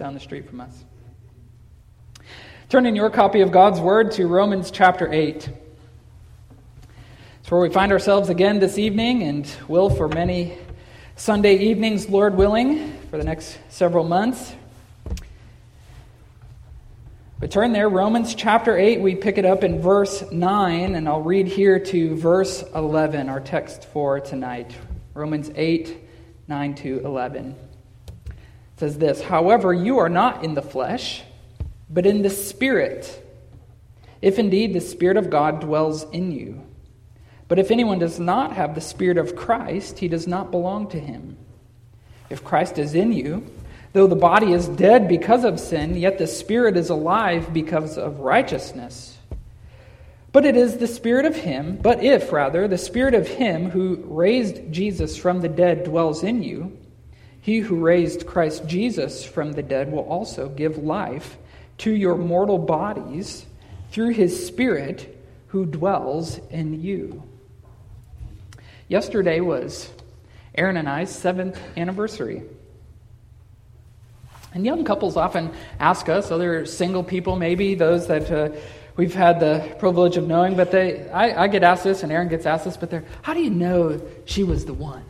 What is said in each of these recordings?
down the street from us. Turn in your copy of God's Word to Romans chapter 8. It's where we find ourselves again this evening and will for many Sunday evenings, Lord willing, for the next several months. But turn there, Romans chapter 8, we pick it up in verse 9, and I'll read here to verse 11, our text for tonight. Romans 8, 9 to 11. Says this However, you are not in the flesh but in the Spirit, if indeed the Spirit of God dwells in you. But if anyone does not have the Spirit of Christ, he does not belong to him. If Christ is in you, though the body is dead because of sin, yet the Spirit is alive because of righteousness. But it is the Spirit of Him, but if, rather, the Spirit of Him who raised Jesus from the dead dwells in you, he who raised Christ Jesus from the dead will also give life to your mortal bodies through his Spirit who dwells in you. Yesterday was Erin and I's seventh anniversary. And young couples often ask us, other single people maybe, those that uh, we've had the privilege of knowing, but they, I, I get asked this and Erin gets asked this, but they're, how do you know she was the one?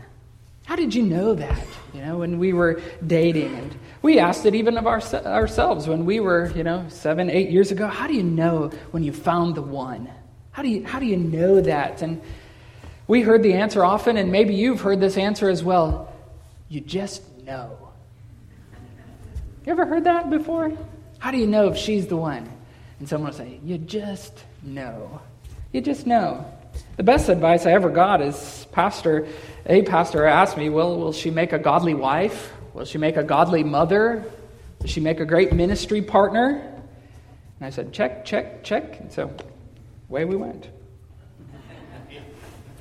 How did you know that, you know, when we were dating? And we asked it even of our, ourselves when we were, you know, seven, eight years ago. How do you know when you found the one? How do you, how do you know that? And we heard the answer often, and maybe you've heard this answer as well. You just know. You ever heard that before? How do you know if she's the one? And someone will say, You just know. You just know. The best advice I ever got is pastor, a pastor asked me, Well, will she make a godly wife? Will she make a godly mother? Will she make a great ministry partner? And I said, check, check, check. And so away we went.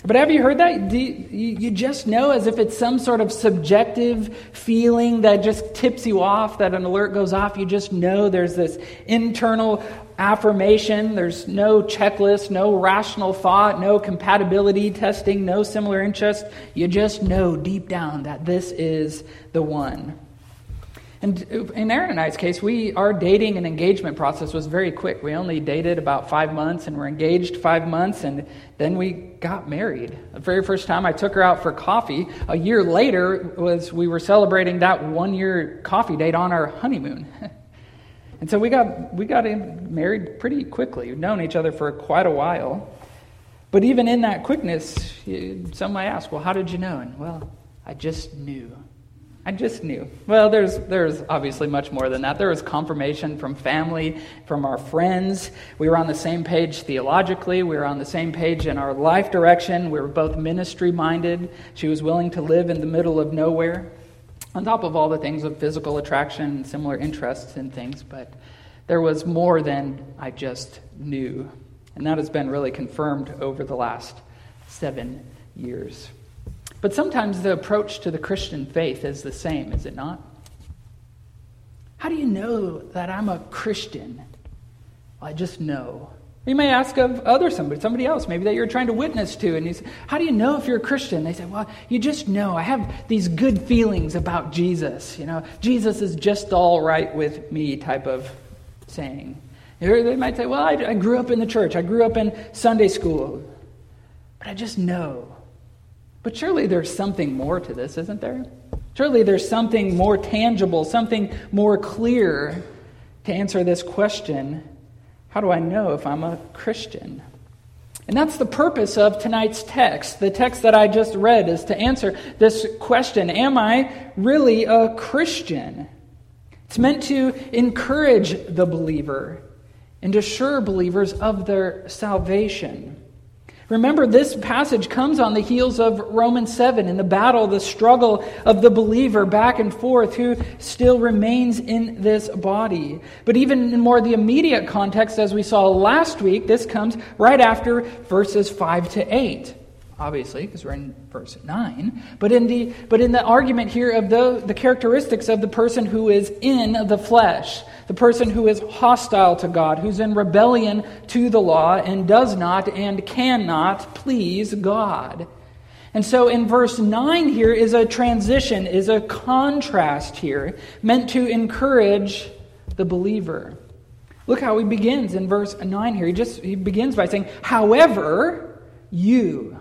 But have you heard that? You, you just know as if it's some sort of subjective feeling that just tips you off, that an alert goes off. You just know there's this internal affirmation. There's no checklist, no rational thought, no compatibility testing, no similar interest. You just know deep down that this is the one. And in Erin and I's case, we our dating and engagement process was very quick. We only dated about five months and were engaged five months, and then we got married. The very first time I took her out for coffee, a year later was we were celebrating that one year coffee date on our honeymoon. and so we got we got married pretty quickly. We'd known each other for quite a while. But even in that quickness, some might ask, well, how did you know? And well, I just knew. I just knew. Well, there's, there's obviously much more than that. There was confirmation from family, from our friends. We were on the same page theologically. We were on the same page in our life direction. We were both ministry minded. She was willing to live in the middle of nowhere, on top of all the things of physical attraction and similar interests and things. But there was more than I just knew. And that has been really confirmed over the last seven years. But sometimes the approach to the Christian faith is the same, is it not? How do you know that I'm a Christian? Well, I just know. You may ask of other somebody, somebody else, maybe that you're trying to witness to, and you say, How do you know if you're a Christian? They say, Well, you just know. I have these good feelings about Jesus. You know, Jesus is just all right with me type of saying. They might say, Well, I, I grew up in the church, I grew up in Sunday school, but I just know. But surely there's something more to this, isn't there? Surely there's something more tangible, something more clear to answer this question how do I know if I'm a Christian? And that's the purpose of tonight's text. The text that I just read is to answer this question Am I really a Christian? It's meant to encourage the believer and assure believers of their salvation. Remember, this passage comes on the heels of Romans 7 in the battle, the struggle of the believer back and forth who still remains in this body. But even in more the immediate context, as we saw last week, this comes right after verses 5 to 8 obviously, because we're in verse 9. But in the, but in the argument here of the, the characteristics of the person who is in the flesh, the person who is hostile to God, who's in rebellion to the law, and does not and cannot please God. And so in verse 9 here is a transition, is a contrast here, meant to encourage the believer. Look how he begins in verse 9 here. He just he begins by saying, "However, you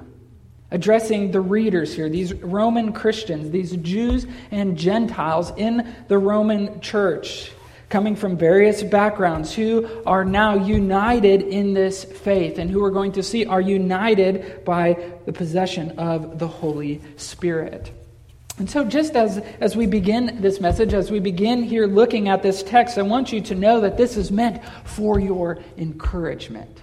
addressing the readers here, these Roman Christians, these Jews and Gentiles in the Roman church, coming from various backgrounds, who are now united in this faith and who we're going to see are united by the possession of the Holy Spirit. And so, just as, as we begin this message, as we begin here looking at this text, I want you to know that this is meant for your encouragement.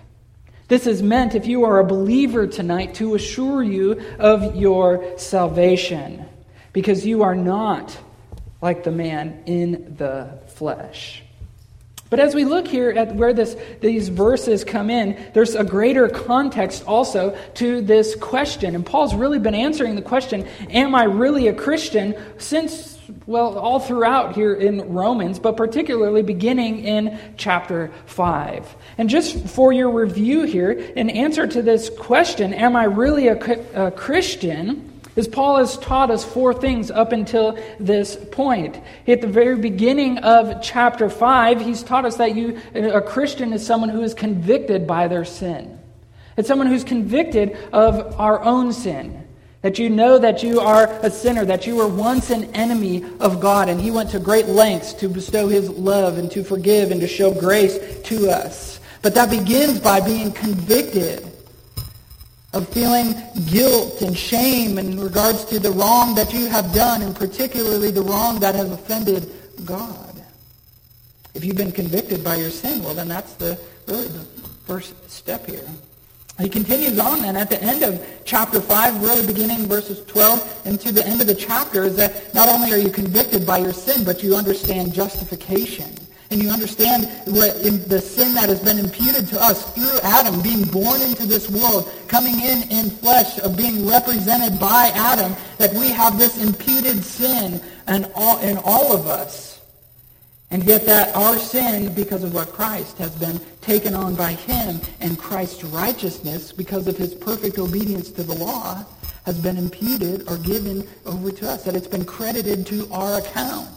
This is meant, if you are a believer tonight, to assure you of your salvation, because you are not like the man in the flesh. But as we look here at where this, these verses come in, there's a greater context also to this question. And Paul's really been answering the question Am I really a Christian? since well, all throughout here in Romans, but particularly beginning in chapter 5. And just for your review here, in answer to this question, am I really a, a Christian? Is Paul has taught us four things up until this point. At the very beginning of chapter 5, he's taught us that you, a Christian is someone who is convicted by their sin. It's someone who's convicted of our own sin. That you know that you are a sinner, that you were once an enemy of God, and He went to great lengths to bestow His love and to forgive and to show grace to us. But that begins by being convicted of feeling guilt and shame in regards to the wrong that you have done, and particularly the wrong that has offended God. If you've been convicted by your sin, well, then that's the really the first step here. He continues on then at the end of chapter 5, really beginning verses 12 and to the end of the chapter, is that not only are you convicted by your sin, but you understand justification. And you understand what the sin that has been imputed to us through Adam, being born into this world, coming in in flesh, of being represented by Adam, that we have this imputed sin in all, in all of us. And yet that our sin, because of what Christ has been taken on by him, and Christ's righteousness, because of his perfect obedience to the law, has been imputed or given over to us, that it's been credited to our account.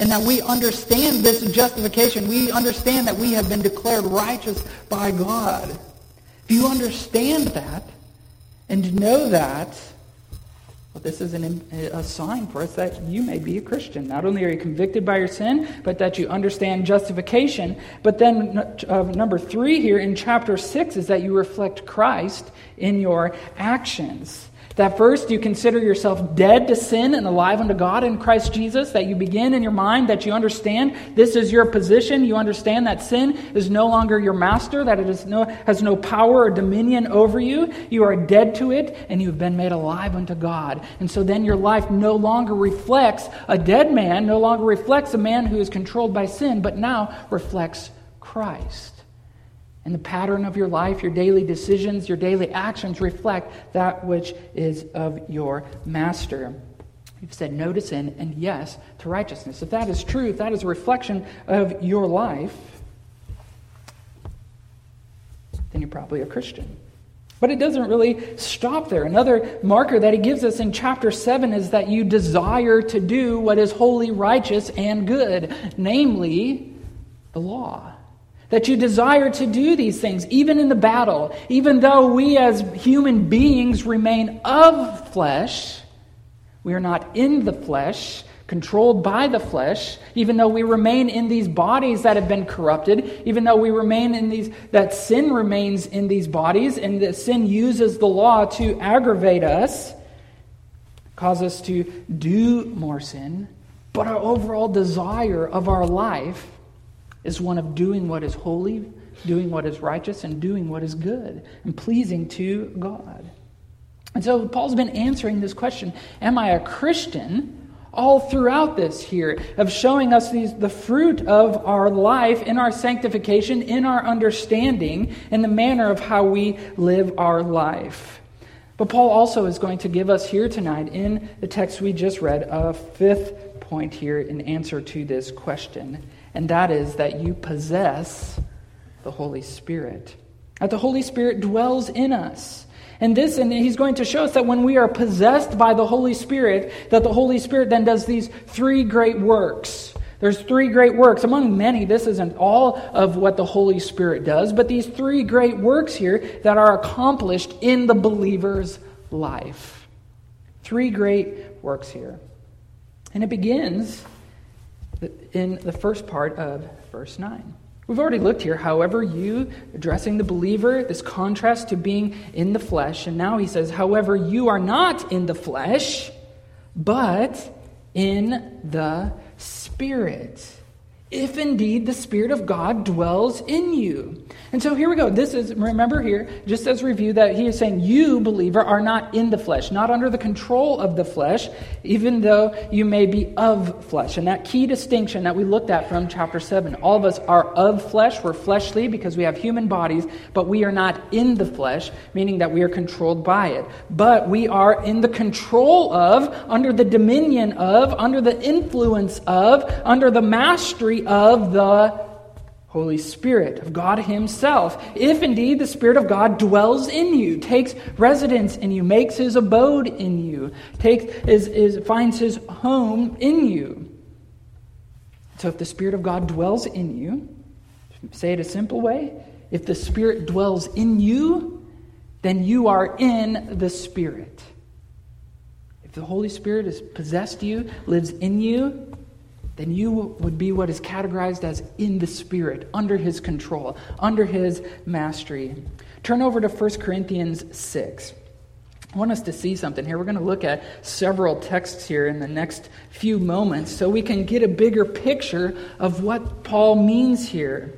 And that we understand this justification. We understand that we have been declared righteous by God. If you understand that and know that, well, this is an, a sign for us that you may be a Christian. Not only are you convicted by your sin, but that you understand justification. But then, uh, number three here in chapter six is that you reflect Christ in your actions. That first you consider yourself dead to sin and alive unto God in Christ Jesus. That you begin in your mind, that you understand this is your position. You understand that sin is no longer your master, that it no, has no power or dominion over you. You are dead to it, and you've been made alive unto God. And so then your life no longer reflects a dead man, no longer reflects a man who is controlled by sin, but now reflects Christ. And the pattern of your life, your daily decisions, your daily actions reflect that which is of your master. You've said no to sin and yes to righteousness. If that is true, if that is a reflection of your life, then you're probably a Christian. But it doesn't really stop there. Another marker that he gives us in chapter 7 is that you desire to do what is holy, righteous, and good, namely the law. That you desire to do these things, even in the battle, even though we as human beings remain of flesh, we are not in the flesh, controlled by the flesh, even though we remain in these bodies that have been corrupted, even though we remain in these, that sin remains in these bodies, and that sin uses the law to aggravate us, cause us to do more sin. But our overall desire of our life is one of doing what is holy, doing what is righteous, and doing what is good and pleasing to God. And so Paul's been answering this question Am I a Christian? all throughout this here of showing us these, the fruit of our life in our sanctification, in our understanding, in the manner of how we live our life. But Paul also is going to give us here tonight, in the text we just read, a fifth point here in answer to this question and that is that you possess the Holy Spirit. That the Holy Spirit dwells in us. And this, and he's going to show us that when we are possessed by the Holy Spirit, that the Holy Spirit then does these three great works. There's three great works. Among many, this isn't all of what the Holy Spirit does, but these three great works here that are accomplished in the believer's life. Three great works here. And it begins in the first part of verse 9. We've already looked here, however, you addressing the believer, this contrast to being in the flesh. And now he says, however, you are not in the flesh, but in the Spirit if indeed the Spirit of God dwells in you. And so here we go. This is, remember here, just as review, that he is saying, You, believer, are not in the flesh, not under the control of the flesh, even though you may be of flesh. And that key distinction that we looked at from chapter 7 all of us are of flesh, we're fleshly because we have human bodies, but we are not in the flesh, meaning that we are controlled by it. But we are in the control of, under the dominion of, under the influence of, under the mastery of the Holy Spirit, of God Himself. If indeed the Spirit of God dwells in you, takes residence in you, makes His abode in you, takes, is, is, finds His home in you. So if the Spirit of God dwells in you, say it a simple way if the Spirit dwells in you, then you are in the Spirit. If the Holy Spirit has possessed you, lives in you, then you would be what is categorized as in the Spirit, under His control, under His mastery. Turn over to 1 Corinthians 6. I want us to see something here. We're going to look at several texts here in the next few moments so we can get a bigger picture of what Paul means here.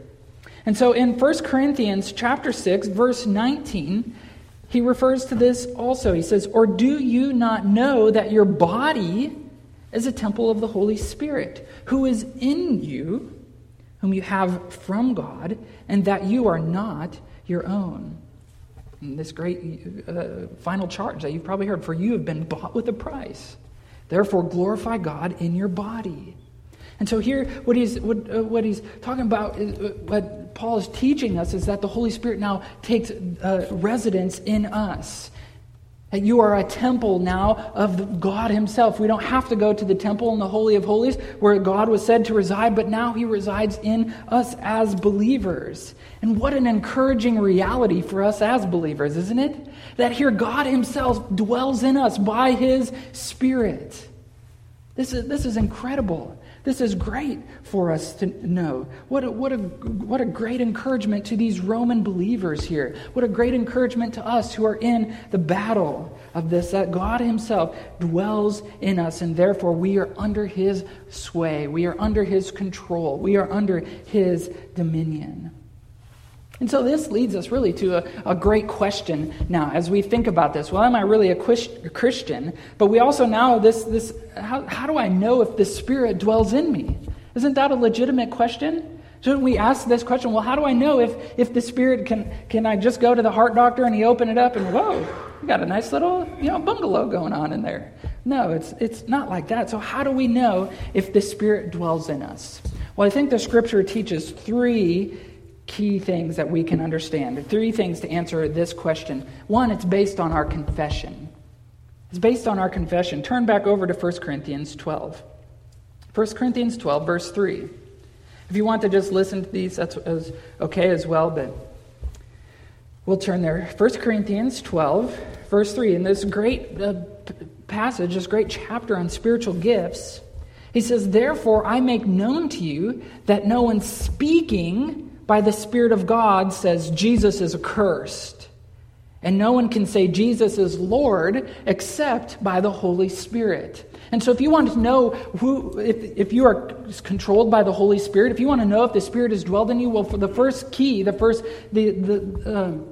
And so in 1 Corinthians chapter 6 verse 19, he refers to this also. He says, "Or do you not know that your body is a temple of the Holy Spirit, who is in you, whom you have from God, and that you are not your own. And this great uh, final charge that you've probably heard for you have been bought with a price. Therefore, glorify God in your body. And so here, what he's, what, uh, what he's talking about, is, uh, what Paul is teaching us, is that the Holy Spirit now takes uh, residence in us. That you are a temple now of God Himself. We don't have to go to the temple in the Holy of Holies where God was said to reside, but now He resides in us as believers. And what an encouraging reality for us as believers, isn't it? That here God Himself dwells in us by His Spirit. This is, this is incredible. This is great for us to know. What a, what, a, what a great encouragement to these Roman believers here. What a great encouragement to us who are in the battle of this that God Himself dwells in us, and therefore we are under His sway. We are under His control. We are under His dominion. And so this leads us really to a, a, great question now as we think about this. Well, am I really a Christian? But we also now, this, this how, how do I know if the Spirit dwells in me? Isn't that a legitimate question? Shouldn't we ask this question? Well, how do I know if, if the Spirit can, can I just go to the heart doctor and he open it up and whoa, you got a nice little you know, bungalow going on in there? No, it's, it's not like that. So, how do we know if the Spirit dwells in us? Well, I think the scripture teaches three key things that we can understand. Three things to answer this question. One, it's based on our confession. It's based on our confession. Turn back over to 1 Corinthians 12. 1 Corinthians 12, verse 3. If you want to just listen to these, that's okay as well, but we'll turn there. 1 Corinthians 12, verse 3. In this great uh, passage, this great chapter on spiritual gifts, he says, Therefore, I make known to you that no one speaking by the Spirit of God says Jesus is accursed. And no one can say Jesus is Lord except by the Holy Spirit. And so, if you want to know who, if, if you are controlled by the Holy Spirit, if you want to know if the Spirit has dwelled in you, well, for the first key, the first, the, the, uh,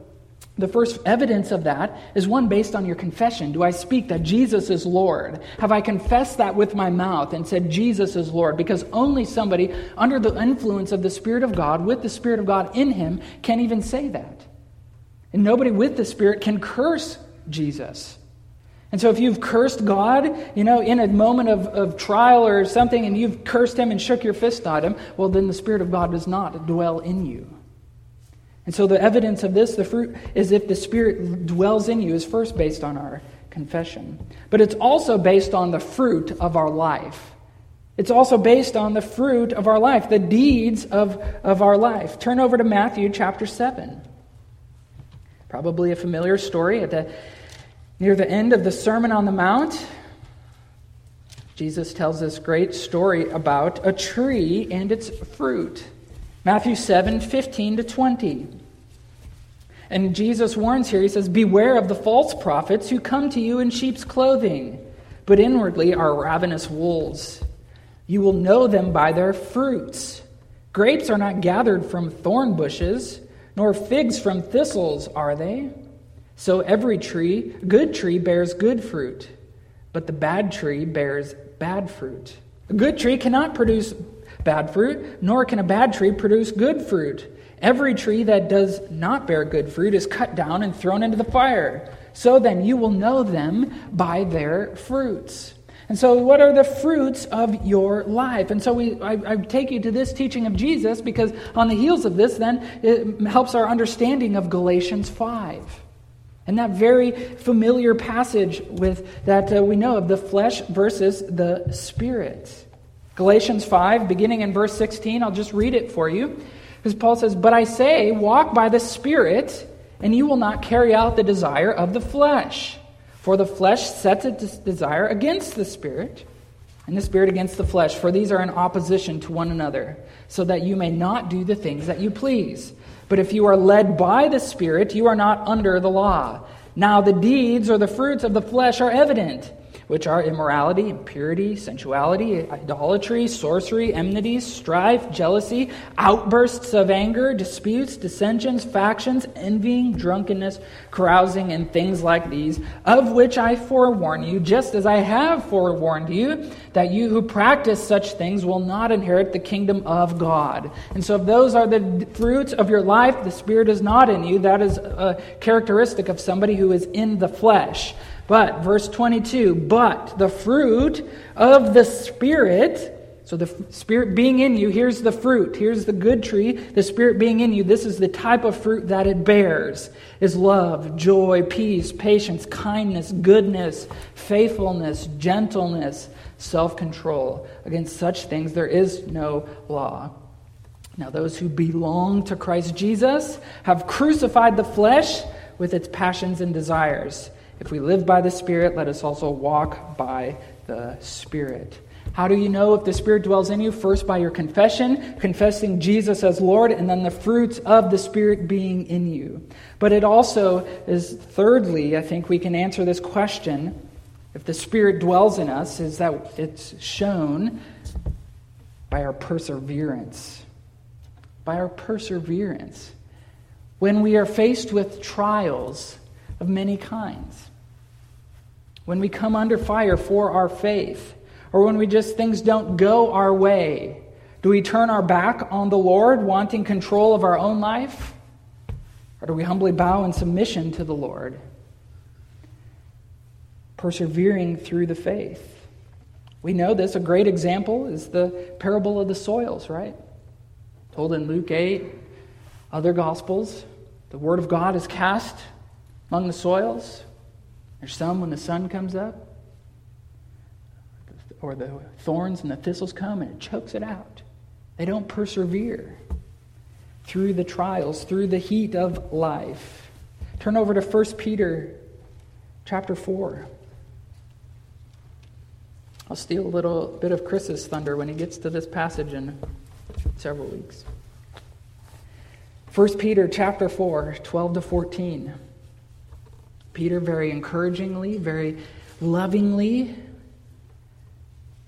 the first evidence of that is one based on your confession. Do I speak that Jesus is Lord? Have I confessed that with my mouth and said Jesus is Lord? Because only somebody under the influence of the Spirit of God, with the Spirit of God in him, can even say that. And nobody with the Spirit can curse Jesus. And so if you've cursed God, you know, in a moment of, of trial or something, and you've cursed him and shook your fist at him, well, then the Spirit of God does not dwell in you. And so the evidence of this, the fruit, is if the Spirit dwells in you, is first based on our confession. But it's also based on the fruit of our life. It's also based on the fruit of our life, the deeds of, of our life. Turn over to Matthew chapter 7. Probably a familiar story at the, near the end of the Sermon on the Mount. Jesus tells this great story about a tree and its fruit. Matthew 7 15 to 20. And Jesus warns here, he says, Beware of the false prophets who come to you in sheep's clothing, but inwardly are ravenous wolves. You will know them by their fruits. Grapes are not gathered from thorn bushes, nor figs from thistles, are they? So every tree, good tree, bears good fruit, but the bad tree bears bad fruit. A good tree cannot produce bad fruit, nor can a bad tree produce good fruit. Every tree that does not bear good fruit is cut down and thrown into the fire. So then you will know them by their fruits. And so, what are the fruits of your life? And so, we, I, I, take you to this teaching of Jesus because on the heels of this, then, it helps our understanding of Galatians 5. And that very familiar passage with that uh, we know of the flesh versus the spirit. Galatians 5, beginning in verse 16, I'll just read it for you. Because Paul says, But I say, walk by the Spirit, and you will not carry out the desire of the flesh. For the flesh sets its desire against the spirit, and the spirit against the flesh, for these are in opposition to one another, so that you may not do the things that you please. But if you are led by the Spirit, you are not under the law. Now the deeds or the fruits of the flesh are evident which are immorality, impurity, sensuality, idolatry, sorcery, enmities, strife, jealousy, outbursts of anger, disputes, dissensions, factions, envying, drunkenness, carousing, and things like these, of which I forewarn you, just as I have forewarned you, that you who practice such things will not inherit the kingdom of God. And so, if those are the fruits of your life, the Spirit is not in you, that is a characteristic of somebody who is in the flesh. But, verse 22, but the fruit of the Spirit, so the Spirit being in you, here's the fruit. Here's the good tree. The Spirit being in you, this is the type of fruit that it bears is love, joy, peace, patience, kindness, goodness, faithfulness, gentleness, self control. Against such things there is no law. Now, those who belong to Christ Jesus have crucified the flesh with its passions and desires. If we live by the Spirit, let us also walk by the Spirit. How do you know if the Spirit dwells in you? First, by your confession, confessing Jesus as Lord, and then the fruits of the Spirit being in you. But it also is, thirdly, I think we can answer this question if the Spirit dwells in us, is that it's shown by our perseverance. By our perseverance. When we are faced with trials of many kinds, when we come under fire for our faith, or when we just things don't go our way? Do we turn our back on the Lord, wanting control of our own life? Or do we humbly bow in submission to the Lord, persevering through the faith? We know this. A great example is the parable of the soils, right? Told in Luke 8, other Gospels. The Word of God is cast among the soils. There's some when the sun comes up, or the thorns and the thistles come and it chokes it out. They don't persevere through the trials, through the heat of life. Turn over to 1 Peter chapter 4. I'll steal a little bit of Chris's thunder when he gets to this passage in several weeks. 1 Peter chapter 4, 12 to 14. Peter very encouragingly, very lovingly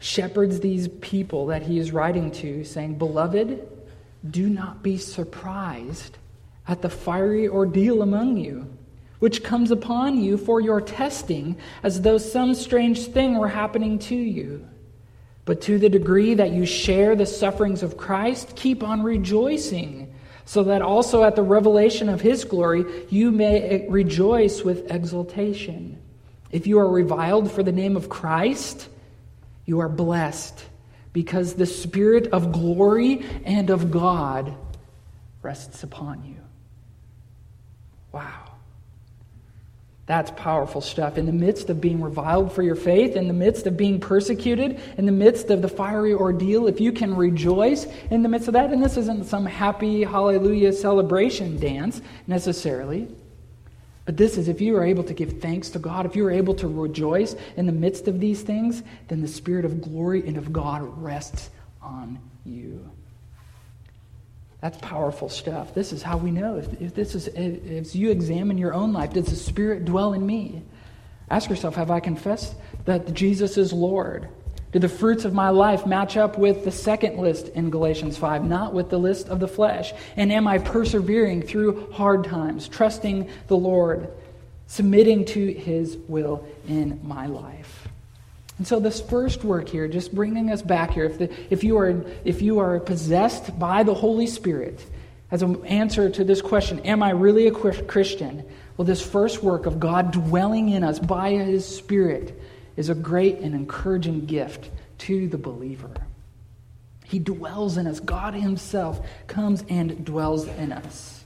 shepherds these people that he is writing to, saying, Beloved, do not be surprised at the fiery ordeal among you, which comes upon you for your testing, as though some strange thing were happening to you. But to the degree that you share the sufferings of Christ, keep on rejoicing so that also at the revelation of his glory you may rejoice with exultation. If you are reviled for the name of Christ, you are blessed because the Spirit of glory and of God rests upon you. Wow. That's powerful stuff. In the midst of being reviled for your faith, in the midst of being persecuted, in the midst of the fiery ordeal, if you can rejoice in the midst of that, and this isn't some happy hallelujah celebration dance necessarily, but this is if you are able to give thanks to God, if you are able to rejoice in the midst of these things, then the Spirit of glory and of God rests on you. That's powerful stuff. This is how we know. If, if this is, if you examine your own life, does the Spirit dwell in me? Ask yourself, have I confessed that Jesus is Lord? Do the fruits of my life match up with the second list in Galatians 5, not with the list of the flesh? And am I persevering through hard times, trusting the Lord, submitting to his will in my life? And so, this first work here, just bringing us back here, if, the, if, you, are, if you are possessed by the Holy Spirit, as an answer to this question, am I really a Christian? Well, this first work of God dwelling in us by his Spirit is a great and encouraging gift to the believer. He dwells in us. God Himself comes and dwells in us.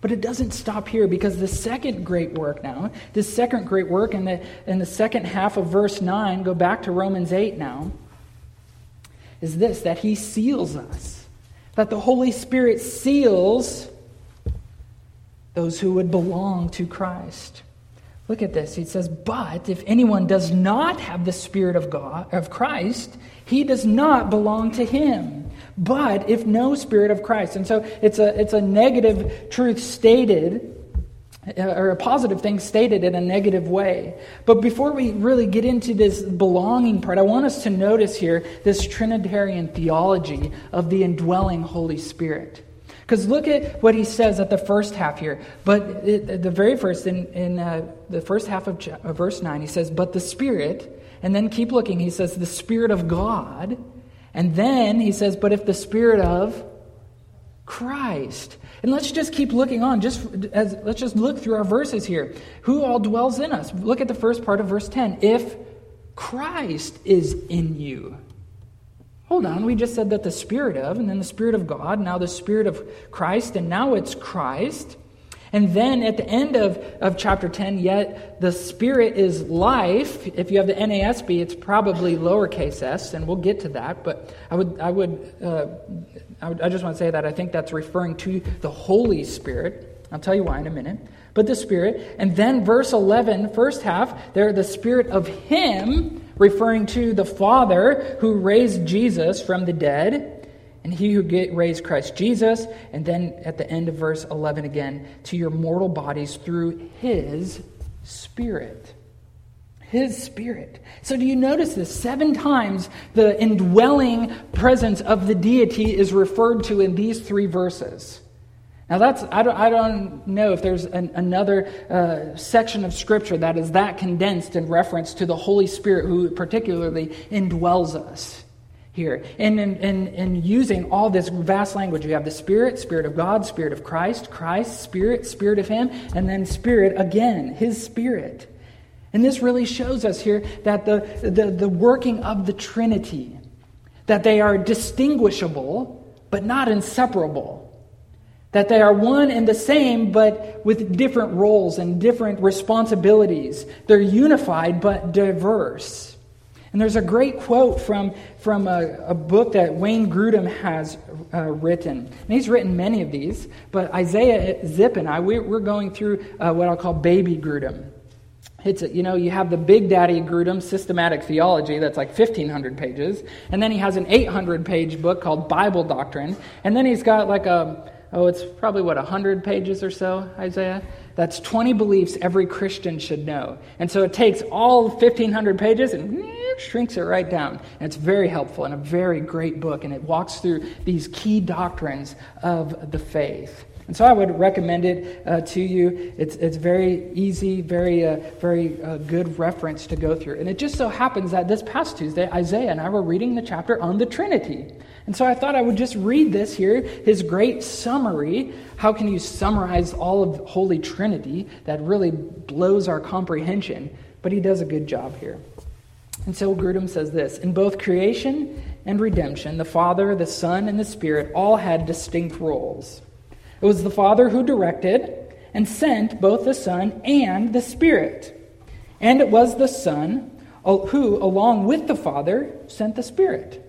But it doesn't stop here because the second great work now, this second great work in the, in the second half of verse 9, go back to Romans 8 now, is this that He seals us. That the Holy Spirit seals those who would belong to Christ. Look at this. He says, But if anyone does not have the Spirit of God of Christ, he does not belong to him. But if no Spirit of Christ. And so it's a it's a negative truth stated, uh, or a positive thing stated in a negative way. But before we really get into this belonging part, I want us to notice here this Trinitarian theology of the indwelling Holy Spirit. Because look at what he says at the first half here. But it, the very first, in, in uh, the first half of, of verse 9, he says, But the Spirit, and then keep looking, he says, The Spirit of God. And then he says, But if the Spirit of Christ. And let's just keep looking on. Just as let's just look through our verses here. Who all dwells in us? Look at the first part of verse 10. If Christ is in you. Hold on, we just said that the Spirit of, and then the Spirit of God, now the Spirit of Christ, and now it's Christ. And then at the end of, of chapter 10, yet the Spirit is life. If you have the NASB, it's probably lowercase s, and we'll get to that. But I would, I would, uh, I, would I just want to say that I think that's referring to the Holy Spirit. I'll tell you why in a minute. But the Spirit. And then verse 11, first half, there, the Spirit of Him referring to the Father who raised Jesus from the dead, and he who raised Christ Jesus. And then at the end of verse 11 again, to your mortal bodies through his Spirit. His Spirit. So, do you notice this? Seven times the indwelling presence of the deity is referred to in these three verses. Now, that's, I don't, I don't know if there's an, another uh, section of Scripture that is that condensed in reference to the Holy Spirit who particularly indwells us here. And in, in, in using all this vast language, you have the Spirit, Spirit of God, Spirit of Christ, Christ, Spirit, Spirit of Him, and then Spirit again, His Spirit. And this really shows us here that the, the, the working of the Trinity, that they are distinguishable, but not inseparable. That they are one and the same, but with different roles and different responsibilities. They're unified, but diverse. And there's a great quote from, from a, a book that Wayne Grudem has uh, written. And he's written many of these, but Isaiah Zip and I, we, are going through uh, what I'll call baby Grudem. It's, a, you know, you have the Big Daddy Grudem Systematic Theology that's like 1,500 pages. And then he has an 800 page book called Bible Doctrine. And then he's got like a oh, it's probably what, 100 pages or so, Isaiah? That's 20 beliefs every Christian should know. And so it takes all 1,500 pages and eh, shrinks it right down. And it's very helpful and a very great book, and it walks through these key doctrines of the faith. And so I would recommend it uh, to you. It's, it's very easy, very, uh, very uh, good reference to go through. And it just so happens that this past Tuesday, Isaiah and I were reading the chapter on the Trinity. And so I thought I would just read this here, his great summary. How can you summarize all of Holy Trinity? That really blows our comprehension. But he does a good job here. And so Grudem says this In both creation and redemption, the Father, the Son, and the Spirit all had distinct roles. It was the Father who directed and sent both the Son and the Spirit. And it was the Son uh, who, along with the Father, sent the Spirit.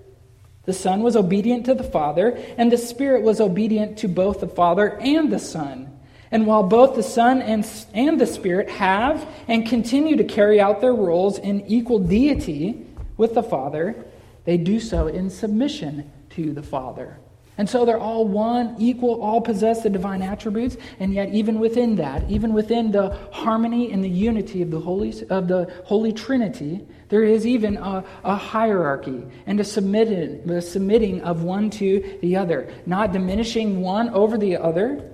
The Son was obedient to the Father, and the Spirit was obedient to both the Father and the Son. And while both the Son and, and the Spirit have and continue to carry out their roles in equal deity with the Father, they do so in submission to the Father. And so they're all one, equal, all possess the divine attributes, and yet even within that, even within the harmony and the unity of the Holy, of the Holy Trinity, there is even a, a hierarchy and a, submitted, a submitting of one to the other, not diminishing one over the other,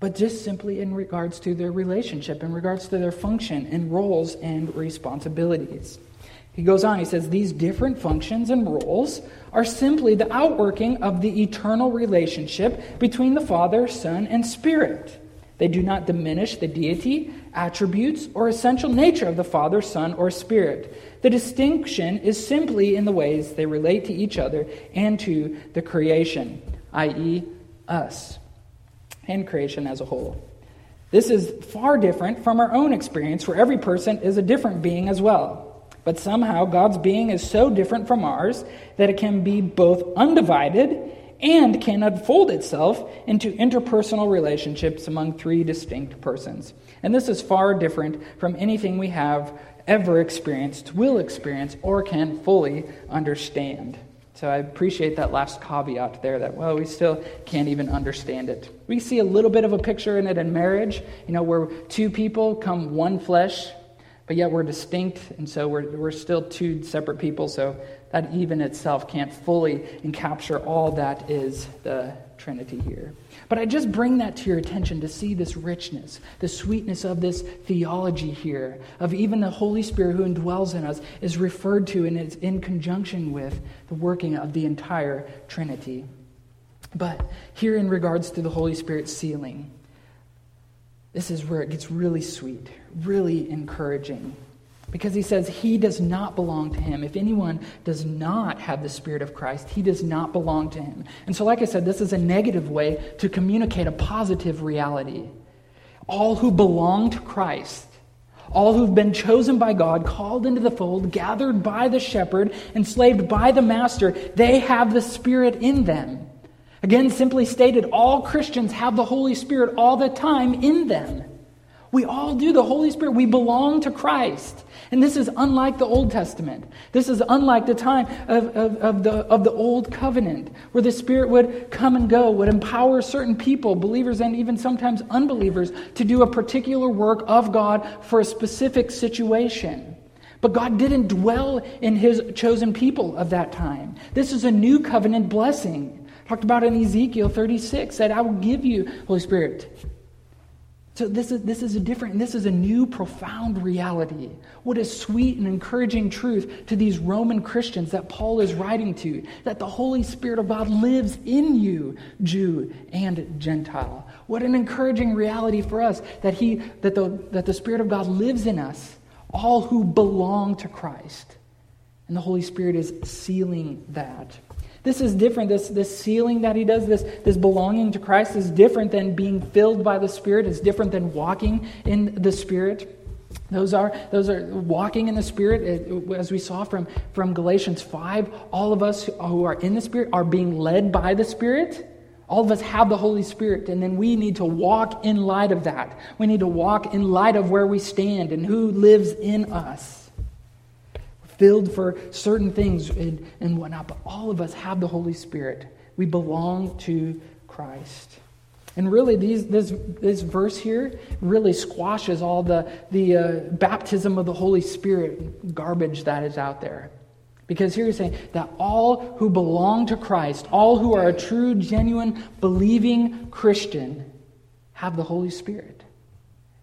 but just simply in regards to their relationship, in regards to their function and roles and responsibilities. He goes on, he says, These different functions and roles are simply the outworking of the eternal relationship between the Father, Son, and Spirit. They do not diminish the deity, attributes, or essential nature of the Father, Son, or Spirit. The distinction is simply in the ways they relate to each other and to the creation, i.e., us, and creation as a whole. This is far different from our own experience, where every person is a different being as well. But somehow God's being is so different from ours that it can be both undivided and can unfold itself into interpersonal relationships among three distinct persons. And this is far different from anything we have ever experienced, will experience, or can fully understand. So I appreciate that last caveat there that, well, we still can't even understand it. We see a little bit of a picture in it in marriage, you know, where two people come one flesh, but yet we're distinct, and so we're, we're still two separate people, so that even itself can't fully encapture all that is the Trinity here. But I just bring that to your attention to see this richness, the sweetness of this theology here, of even the Holy Spirit who indwells in us is referred to and is in conjunction with the working of the entire Trinity. But here, in regards to the Holy Spirit sealing, this is where it gets really sweet, really encouraging. Because he says he does not belong to him. If anyone does not have the Spirit of Christ, he does not belong to him. And so, like I said, this is a negative way to communicate a positive reality. All who belong to Christ, all who've been chosen by God, called into the fold, gathered by the shepherd, enslaved by the master, they have the Spirit in them. Again, simply stated, all Christians have the Holy Spirit all the time in them. We all do. The Holy Spirit, we belong to Christ. And this is unlike the Old Testament. This is unlike the time of, of, of, the, of the Old Covenant, where the Spirit would come and go, would empower certain people, believers and even sometimes unbelievers, to do a particular work of God for a specific situation. But God didn't dwell in his chosen people of that time. This is a new covenant blessing. Talked about in Ezekiel 36 that I will give you, Holy Spirit. So this is, this is a different, this is a new profound reality. What a sweet and encouraging truth to these Roman Christians that Paul is writing to, that the Holy Spirit of God lives in you, Jew and Gentile. What an encouraging reality for us that, he, that, the, that the Spirit of God lives in us, all who belong to Christ. And the Holy Spirit is sealing that. This is different. This, this sealing that he does, this, this belonging to Christ, is different than being filled by the Spirit. It's different than walking in the Spirit. Those are, those are walking in the Spirit, as we saw from, from Galatians 5. All of us who are in the Spirit are being led by the Spirit. All of us have the Holy Spirit, and then we need to walk in light of that. We need to walk in light of where we stand and who lives in us filled for certain things and, and whatnot, but all of us have the Holy Spirit. We belong to Christ. And really, these, this, this verse here really squashes all the, the uh, baptism of the Holy Spirit garbage that is out there. Because here he's saying that all who belong to Christ, all who are a true, genuine, believing Christian, have the Holy Spirit.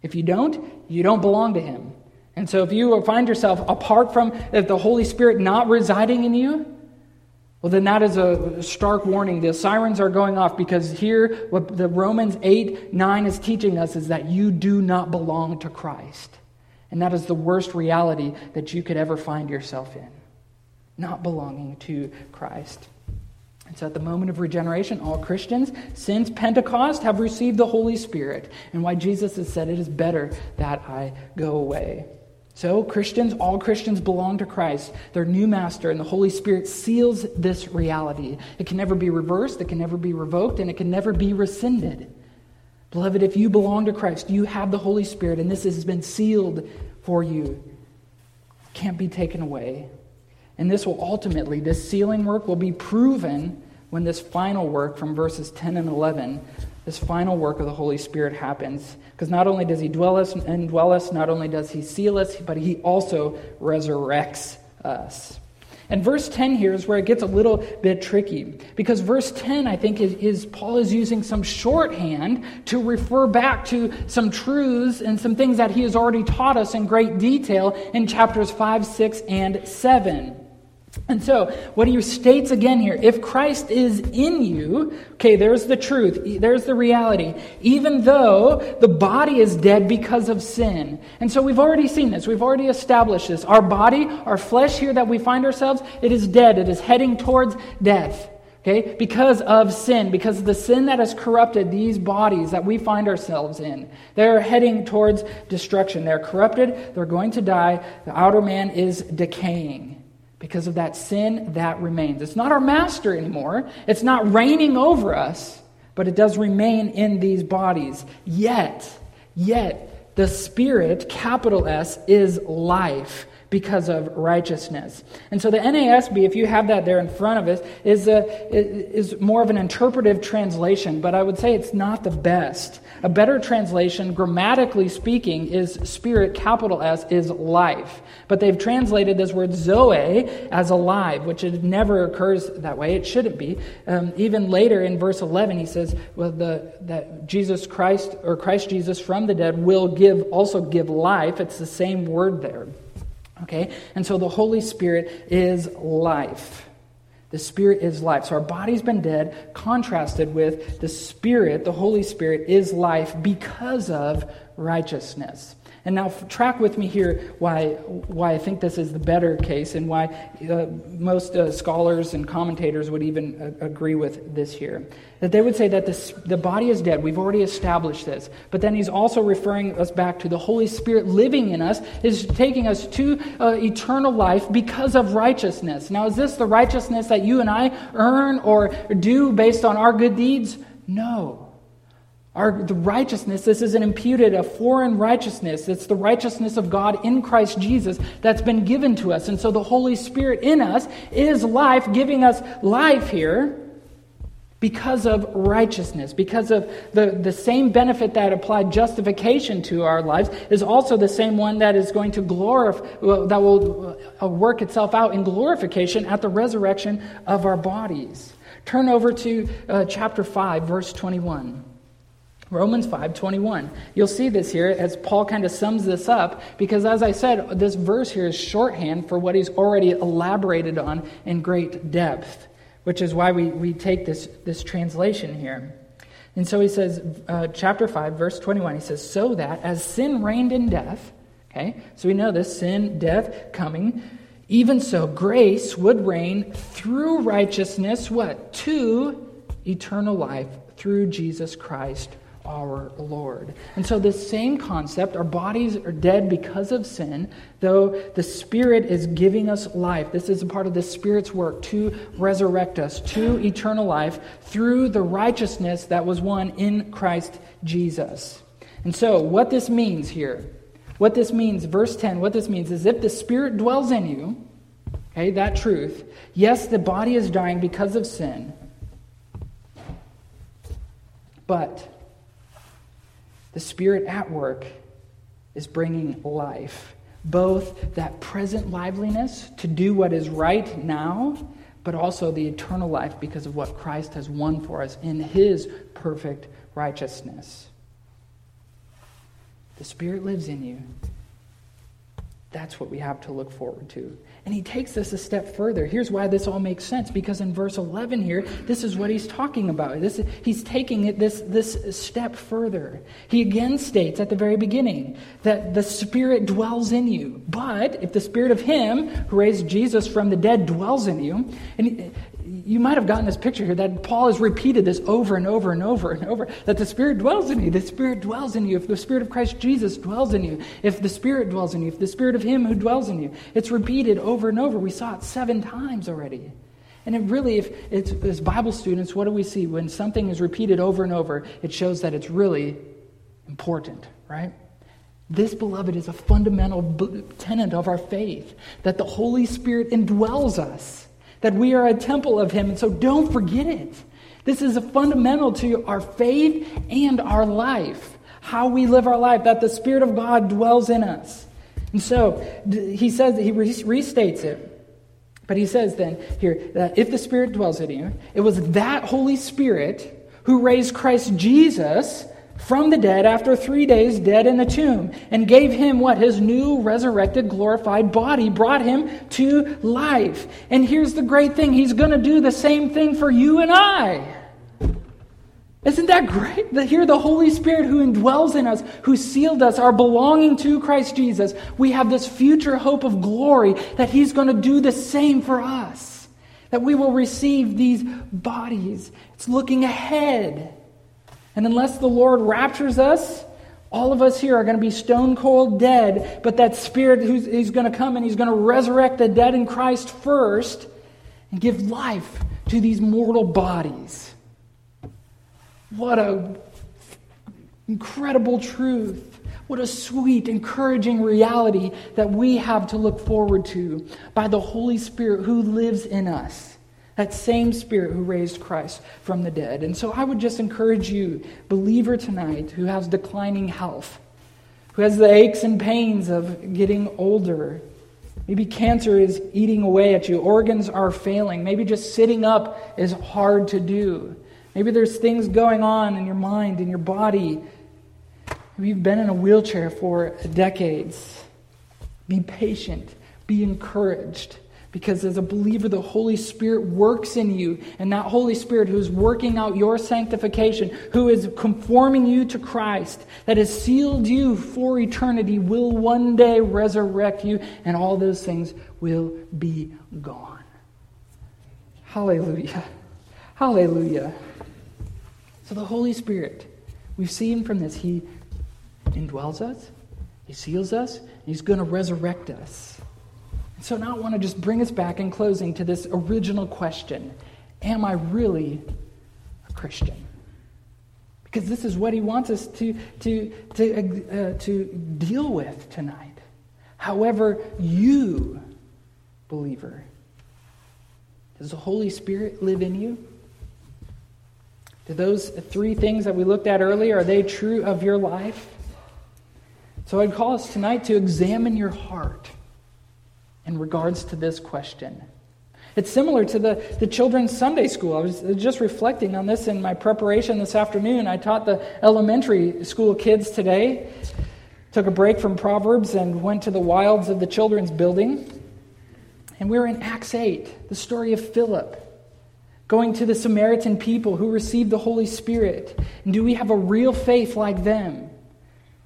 If you don't, you don't belong to him. And so if you find yourself apart from the Holy Spirit not residing in you, well, then that is a stark warning. The sirens are going off because here, what the Romans 8 9 is teaching us is that you do not belong to Christ. And that is the worst reality that you could ever find yourself in not belonging to Christ. And so at the moment of regeneration, all Christians since Pentecost have received the Holy Spirit, and why Jesus has said it is better that I go away. So, Christians, all Christians belong to Christ, their new master, and the Holy Spirit seals this reality. It can never be reversed, it can never be revoked, and it can never be rescinded. Beloved, if you belong to Christ, you have the Holy Spirit, and this has been sealed for you. Can't be taken away. And this will ultimately, this sealing work will be proven when this final work from verses 10 and 11 this final work of the Holy Spirit happens. Because not only does He dwell us and dwell us, not only does He seal us, but He also resurrects us. And verse 10 here is where it gets a little bit tricky. Because verse 10, I think, is, is, Paul is using some shorthand to refer back to some truths and some things that he has already taught us in great detail in chapters 5, 6, and 7. And so, what he states again here if Christ is in you, okay, there's the truth, there's the reality, even though the body is dead because of sin. And so, we've already seen this, we've already established this. Our body, our flesh here that we find ourselves, it is dead, it is heading towards death. Okay? Because of sin, because of the sin that has corrupted these bodies that we find ourselves in. They're heading towards destruction. They're corrupted, they're going to die. The outer man is decaying. Because of that sin, that remains. It's not our master anymore. It's not reigning over us, but it does remain in these bodies. Yet, yet, the Spirit, capital S, is life because of righteousness. And so the NASB, if you have that there in front of us, is, a, is more of an interpretive translation, but I would say it's not the best. A better translation, grammatically speaking, is spirit, capital S, is life. But they've translated this word zoe as alive, which it never occurs that way. It shouldn't be. Um, even later in verse 11, he says well, the, that Jesus Christ, or Christ Jesus from the dead, will give also give life. It's the same word there. Okay? And so the Holy Spirit is life. The Spirit is life. So our body's been dead, contrasted with the Spirit, the Holy Spirit is life because of righteousness. And now, track with me here why, why I think this is the better case and why uh, most uh, scholars and commentators would even uh, agree with this here. That they would say that this, the body is dead. We've already established this. But then he's also referring us back to the Holy Spirit living in us, is taking us to uh, eternal life because of righteousness. Now, is this the righteousness that you and I earn or do based on our good deeds? No. Our, the righteousness, this isn't imputed a foreign righteousness. It's the righteousness of God in Christ Jesus that's been given to us. And so the Holy Spirit in us is life, giving us life here because of righteousness, because of the, the same benefit that applied justification to our lives is also the same one that is going to glorify, that will uh, work itself out in glorification at the resurrection of our bodies. Turn over to uh, chapter 5, verse 21. Romans 5:21. You'll see this here as Paul kind of sums this up because as I said, this verse here is shorthand for what he's already elaborated on in great depth, which is why we, we take this, this translation here. And so he says, uh, chapter 5, verse 21, he says, So that as sin reigned in death, okay, so we know this sin, death coming, even so grace would reign through righteousness, what? To eternal life through Jesus Christ our Lord. And so, this same concept, our bodies are dead because of sin, though the Spirit is giving us life. This is a part of the Spirit's work to resurrect us to eternal life through the righteousness that was won in Christ Jesus. And so, what this means here, what this means, verse 10, what this means is if the Spirit dwells in you, okay, that truth, yes, the body is dying because of sin. But the Spirit at work is bringing life, both that present liveliness to do what is right now, but also the eternal life because of what Christ has won for us in his perfect righteousness. The Spirit lives in you. That's what we have to look forward to. And he takes this a step further. Here's why this all makes sense because in verse 11 here, this is what he's talking about. This, he's taking it this, this step further. He again states at the very beginning that the Spirit dwells in you. But if the Spirit of Him who raised Jesus from the dead dwells in you, and you might have gotten this picture here that Paul has repeated this over and over and over and over that the Spirit dwells in you. The Spirit dwells in you. If the Spirit of Christ Jesus dwells in you, if the Spirit dwells in you, if the Spirit of Him who dwells in you, it's repeated over and over. We saw it seven times already. And it really, if it's as Bible students, what do we see? When something is repeated over and over, it shows that it's really important, right? This, beloved, is a fundamental tenet of our faith that the Holy Spirit indwells us that we are a temple of Him. And so don't forget it. This is a fundamental to our faith and our life, how we live our life, that the Spirit of God dwells in us. And so he says, he restates it. But he says then here that if the Spirit dwells in you, it was that Holy Spirit who raised Christ Jesus from the dead after three days dead in the tomb and gave him what? His new resurrected glorified body brought him to life. And here's the great thing. He's going to do the same thing for you and i. Isn't that great? That here the holy spirit who indwells in us who sealed us our belonging to christ jesus. We have this future hope of glory that he's going to do the same for us. That we will receive these bodies. It's looking ahead and unless the Lord raptures us, all of us here are going to be stone cold dead, but that Spirit who's he's going to come and he's going to resurrect the dead in Christ first and give life to these mortal bodies. What a incredible truth. What a sweet, encouraging reality that we have to look forward to by the Holy Spirit who lives in us. That same Spirit who raised Christ from the dead. And so I would just encourage you, believer tonight, who has declining health, who has the aches and pains of getting older. Maybe cancer is eating away at you, organs are failing. Maybe just sitting up is hard to do. Maybe there's things going on in your mind, in your body. Maybe you've been in a wheelchair for decades. Be patient, be encouraged. Because as a believer, the Holy Spirit works in you. And that Holy Spirit who is working out your sanctification, who is conforming you to Christ, that has sealed you for eternity, will one day resurrect you, and all those things will be gone. Hallelujah. Hallelujah. So the Holy Spirit, we've seen from this, He indwells us, He seals us, He's going to resurrect us. So now I want to just bring us back in closing to this original question Am I really a Christian? Because this is what he wants us to, to, to, uh, to deal with tonight. However, you, believer, does the Holy Spirit live in you? Do those three things that we looked at earlier, are they true of your life? So I'd call us tonight to examine your heart in regards to this question. It's similar to the, the children's Sunday school. I was just reflecting on this in my preparation this afternoon. I taught the elementary school kids today. Took a break from Proverbs and went to the wilds of the children's building. And we were in Acts 8, the story of Philip going to the Samaritan people who received the Holy Spirit. And do we have a real faith like them?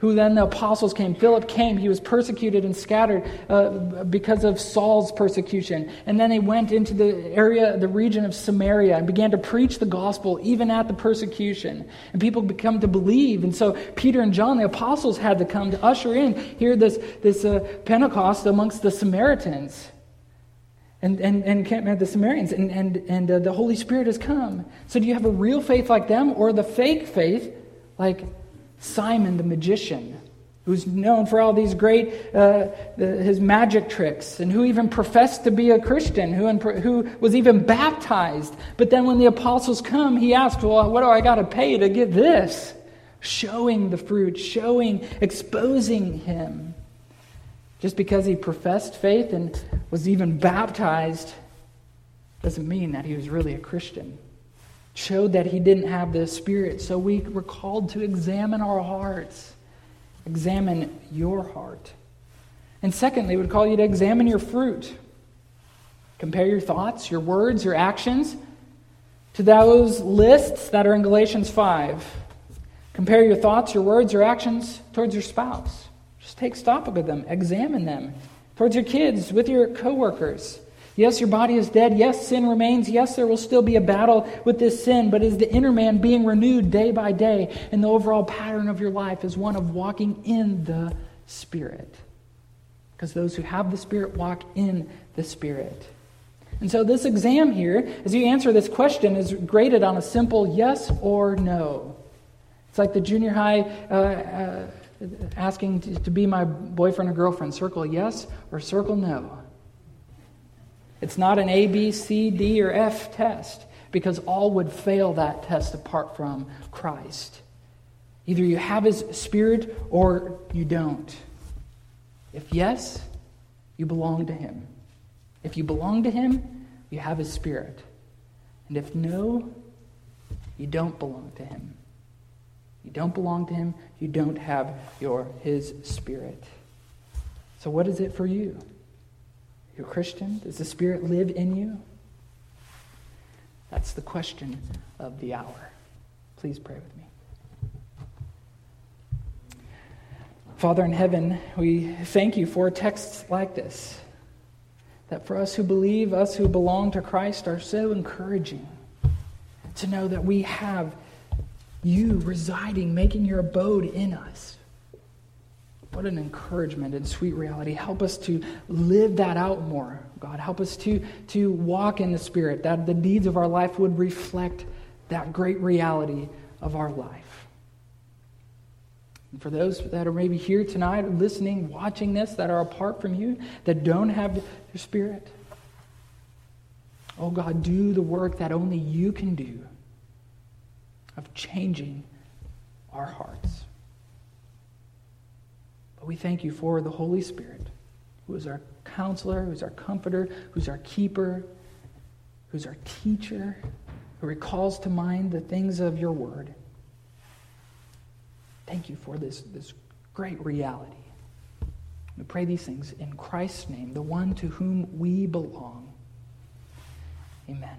Who then the apostles came. Philip came. He was persecuted and scattered uh, because of Saul's persecution. And then he went into the area, the region of Samaria, and began to preach the gospel even at the persecution. And people become to believe. And so Peter and John, the apostles, had to come to usher in here this, this uh, Pentecost amongst the Samaritans. And, and, and the Samaritans, and, and, and uh, the Holy Spirit has come. So, do you have a real faith like them or the fake faith like Simon the magician, who's known for all these great, uh, the, his magic tricks, and who even professed to be a Christian, who, who was even baptized. But then when the apostles come, he asks, Well, what do I got to pay to get this? Showing the fruit, showing, exposing him. Just because he professed faith and was even baptized doesn't mean that he was really a Christian showed that he didn't have the Spirit. So we were called to examine our hearts, examine your heart. And secondly, would call you to examine your fruit. Compare your thoughts, your words, your actions to those lists that are in Galatians 5. Compare your thoughts, your words, your actions towards your spouse. Just take stock of them, examine them. Towards your kids, with your coworkers, Yes, your body is dead. Yes, sin remains. Yes, there will still be a battle with this sin, but is the inner man being renewed day by day? And the overall pattern of your life is one of walking in the Spirit. Because those who have the Spirit walk in the Spirit. And so, this exam here, as you answer this question, is graded on a simple yes or no. It's like the junior high uh, uh, asking to, to be my boyfriend or girlfriend. Circle yes or circle no. It's not an A, B, C, D, or F test because all would fail that test apart from Christ. Either you have His Spirit or you don't. If yes, you belong to Him. If you belong to Him, you have His Spirit. And if no, you don't belong to Him. You don't belong to Him, you don't have your His Spirit. So, what is it for you? You're a Christian? Does the Spirit live in you? That's the question of the hour. Please pray with me. Father in heaven, we thank you for texts like this, that for us who believe, us who belong to Christ, are so encouraging to know that we have you residing, making your abode in us. What an encouragement and sweet reality. Help us to live that out more, God. Help us to, to walk in the Spirit, that the deeds of our life would reflect that great reality of our life. And for those that are maybe here tonight, listening, watching this, that are apart from you, that don't have your Spirit, oh God, do the work that only you can do of changing our hearts. We thank you for the Holy Spirit, who is our counselor, who's our comforter, who's our keeper, who's our teacher, who recalls to mind the things of your word. Thank you for this, this great reality. We pray these things in Christ's name, the one to whom we belong. Amen.